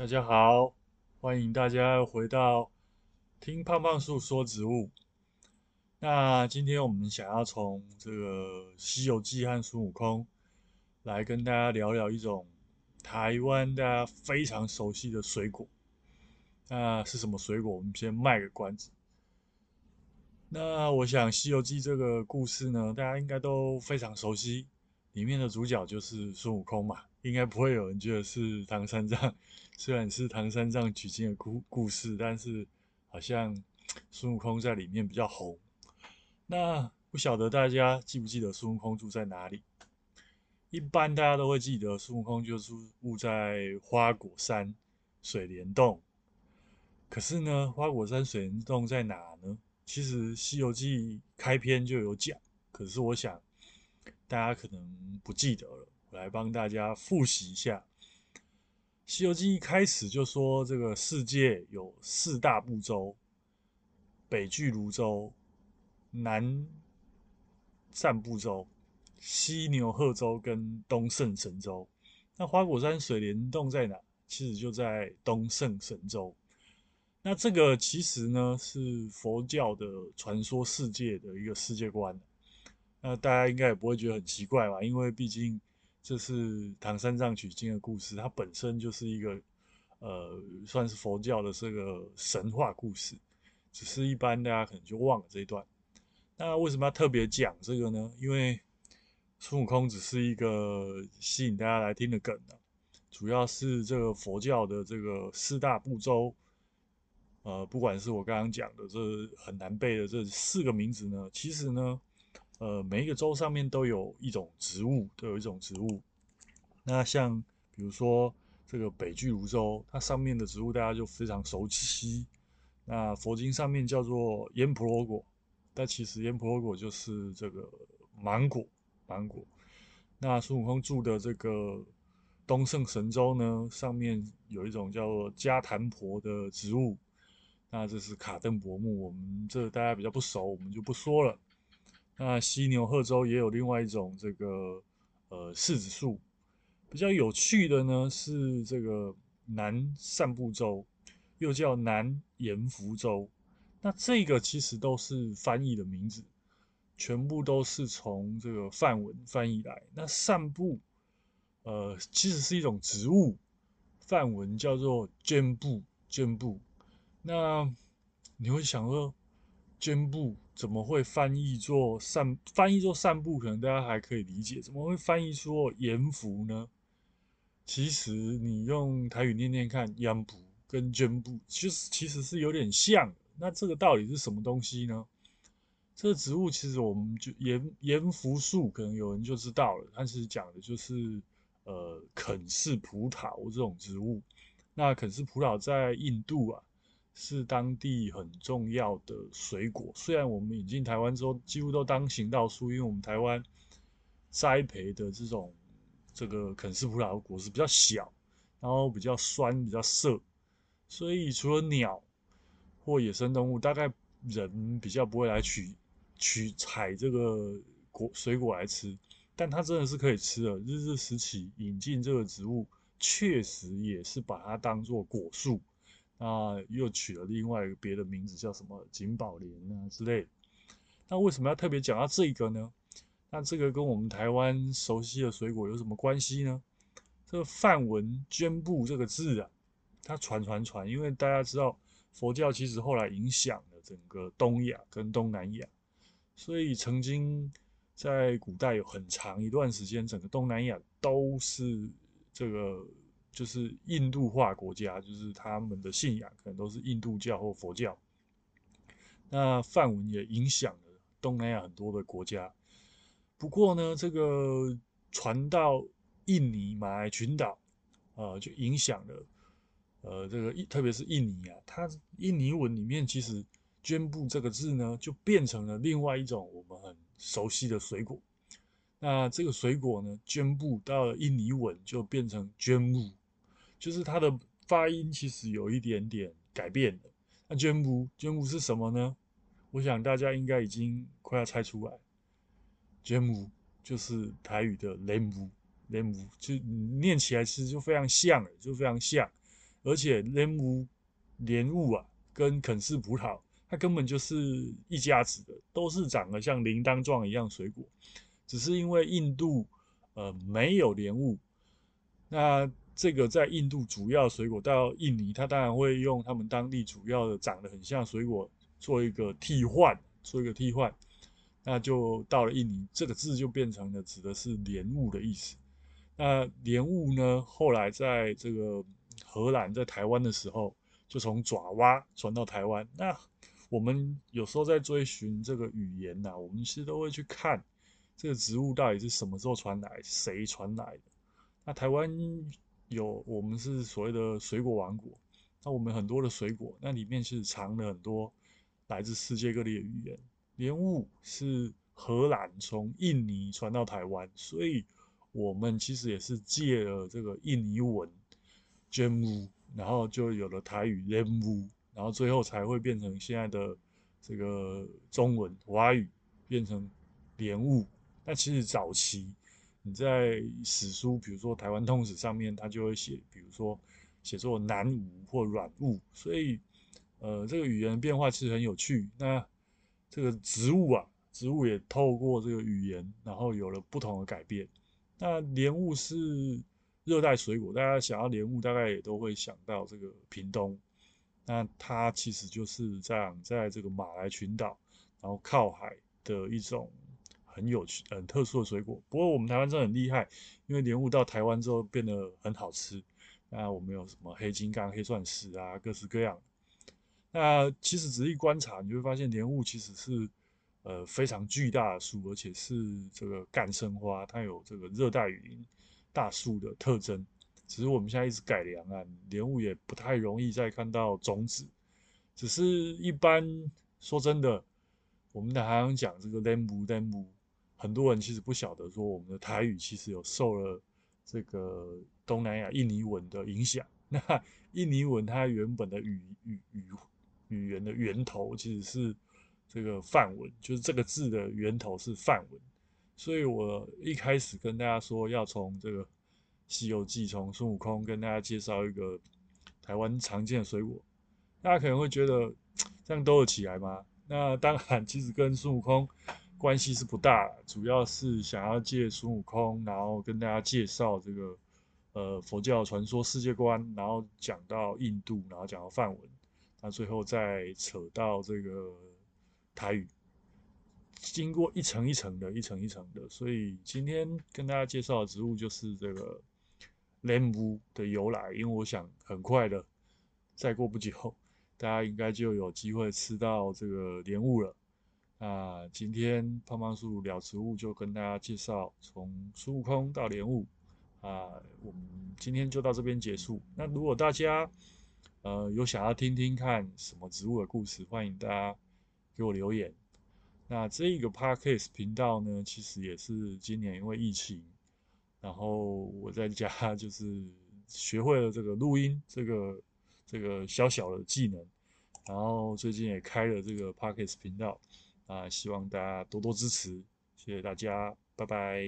大家好，欢迎大家回到听胖胖树说植物。那今天我们想要从这个《西游记》和孙悟空来跟大家聊聊一种台湾大家非常熟悉的水果。那是什么水果？我们先卖个关子。那我想《西游记》这个故事呢，大家应该都非常熟悉，里面的主角就是孙悟空嘛。应该不会有人觉得是唐三藏，虽然是唐三藏取经的故故事，但是好像孙悟空在里面比较红。那不晓得大家记不记得孙悟空住在哪里？一般大家都会记得孙悟空就是住在花果山水帘洞。可是呢，花果山水帘洞在哪呢？其实《西游记》开篇就有讲，可是我想大家可能不记得了。我来帮大家复习一下，《西游记》一开始就说这个世界有四大部洲：北俱芦洲、南赡部洲、西牛贺州跟东胜神州。那花果山水帘洞在哪？其实就在东胜神州。那这个其实呢是佛教的传说世界的一个世界观。那大家应该也不会觉得很奇怪吧？因为毕竟。这是唐三藏取经的故事，它本身就是一个呃，算是佛教的这个神话故事，只是一般大家可能就忘了这一段。那为什么要特别讲这个呢？因为孙悟空只是一个吸引大家来听的梗呢，主要是这个佛教的这个四大部洲，呃，不管是我刚刚讲的这很难背的这四个名字呢，其实呢。呃，每一个州上面都有一种植物，都有一种植物。那像比如说这个北俱芦州，它上面的植物大家就非常熟悉。那佛经上面叫做烟婆罗果，但其实烟婆罗果就是这个芒果，芒果。那孙悟空住的这个东胜神州呢，上面有一种叫做迦檀婆的植物。那这是卡顿柏木，我们这大家比较不熟，我们就不说了。那西牛贺州也有另外一种这个呃柿子树，比较有趣的呢是这个南赡部洲，又叫南盐浮州。那这个其实都是翻译的名字，全部都是从这个梵文翻译来。那赡部呃其实是一种植物，梵文叫做绢布绢布。那你会想说绢布？怎么会翻译作散？翻译作散步，可能大家还可以理解。怎么会翻译作阎浮呢？其实你用台语念念看，阎浮跟绢布，其实其实是有点像。那这个到底是什么东西呢？这个植物其实我们就盐盐浮树，可能有人就知道了。它其实讲的就是呃肯氏葡萄这种植物。那肯氏葡萄在印度啊。是当地很重要的水果，虽然我们引进台湾之后，几乎都当行道树，因为我们台湾栽培的这种这个肯氏葡萄果实比较小，然后比较酸，比较涩，所以除了鸟或野生动物，大概人比较不会来取取采这个果水果来吃，但它真的是可以吃的。日治时期引进这个植物，确实也是把它当做果树。啊，又取了另外一个别的名字，叫什么锦宝莲啊之类的。那为什么要特别讲到这个呢？那这个跟我们台湾熟悉的水果有什么关系呢？这个梵文“绢布”这个字啊，它传传传，因为大家知道佛教其实后来影响了整个东亚跟东南亚，所以曾经在古代有很长一段时间，整个东南亚都是这个。就是印度化国家，就是他们的信仰可能都是印度教或佛教。那梵文也影响了东南亚很多的国家。不过呢，这个传到印尼马来群岛，呃，就影响了呃这个特别是印尼啊，它印尼文里面其实“绢布”这个字呢，就变成了另外一种我们很熟悉的水果。那这个水果呢，“绢布”到了印尼文就变成“绢木”。就是它的发音其实有一点点改变了。那绢布，绢布是什么呢？我想大家应该已经快要猜出来。绢布就是台语的莲雾，莲雾就念起来其实就非常像，就非常像。而且莲雾莲雾啊，跟肯氏葡萄，它根本就是一家子的，都是长得像铃铛状一样水果，只是因为印度呃没有莲雾，那这个在印度主要水果到印尼，它当然会用他们当地主要的长得很像水果做一个替换，做一个替换，那就到了印尼，这个字就变成了指的是莲雾的意思。那莲雾呢，后来在这个荷兰在台湾的时候，就从爪哇传到台湾。那我们有时候在追寻这个语言呐、我们其实都会去看这个植物到底是什么时候传来，谁传来的。那台湾有我们是所谓的水果王国，那我们很多的水果，那里面其实藏了很多来自世界各地的语言。莲雾是荷兰从印尼传到台湾，所以。我们其实也是借了这个印尼文 “jemu”，然后就有了台语 “lemu”，然后最后才会变成现在的这个中文华语变成“莲雾”。但其实早期你在史书，比如说《台湾通史》上面，它就会写，比如说写作“南吴”或“软雾”。所以，呃，这个语言变化其实很有趣。那这个植物啊，植物也透过这个语言，然后有了不同的改变。那莲雾是热带水果，大家想要莲雾，大概也都会想到这个屏东。那它其实就是在在这个马来群岛，然后靠海的一种很有趣、很特殊的水果。不过我们台湾真的很厉害，因为莲雾到台湾之后变得很好吃。那我们有什么黑金刚、黑钻石啊，各式各样。那其实仔细观察，你就会发现莲雾其实是。呃，非常巨大的树，而且是这个干生花，它有这个热带雨林大树的特征。只是我们现在一直改良啊，莲雾也不太容易再看到种子。只是一般说真的，我们的台湾讲这个莲雾莲雾，很多人其实不晓得说我们的台语其实有受了这个东南亚印尼文的影响。那 印尼文它原本的语语语语言的源头其实是。这个梵文就是这个字的源头是梵文，所以我一开始跟大家说要从这个《西游记》从孙悟空跟大家介绍一个台湾常见的水果，大家可能会觉得 这样兜得起来吗？那当然，其实跟孙悟空关系是不大，主要是想要借孙悟空，然后跟大家介绍这个呃佛教传说世界观，然后讲到印度，然后讲到梵文，那最后再扯到这个。台语经过一层一层的、一层一层的，所以今天跟大家介绍的植物就是这个莲雾的由来。因为我想很快的，再过不久，大家应该就有机会吃到这个莲雾了。那今天胖胖树聊植物就跟大家介绍从孙悟空到莲雾啊，我们今天就到这边结束。那如果大家呃有想要听听看什么植物的故事，欢迎大家。给我留言。那这个 Podcast 频道呢，其实也是今年因为疫情，然后我在家 就是学会了这个录音这个这个小小的技能，然后最近也开了这个 Podcast 频道啊，希望大家多多支持，谢谢大家，拜拜。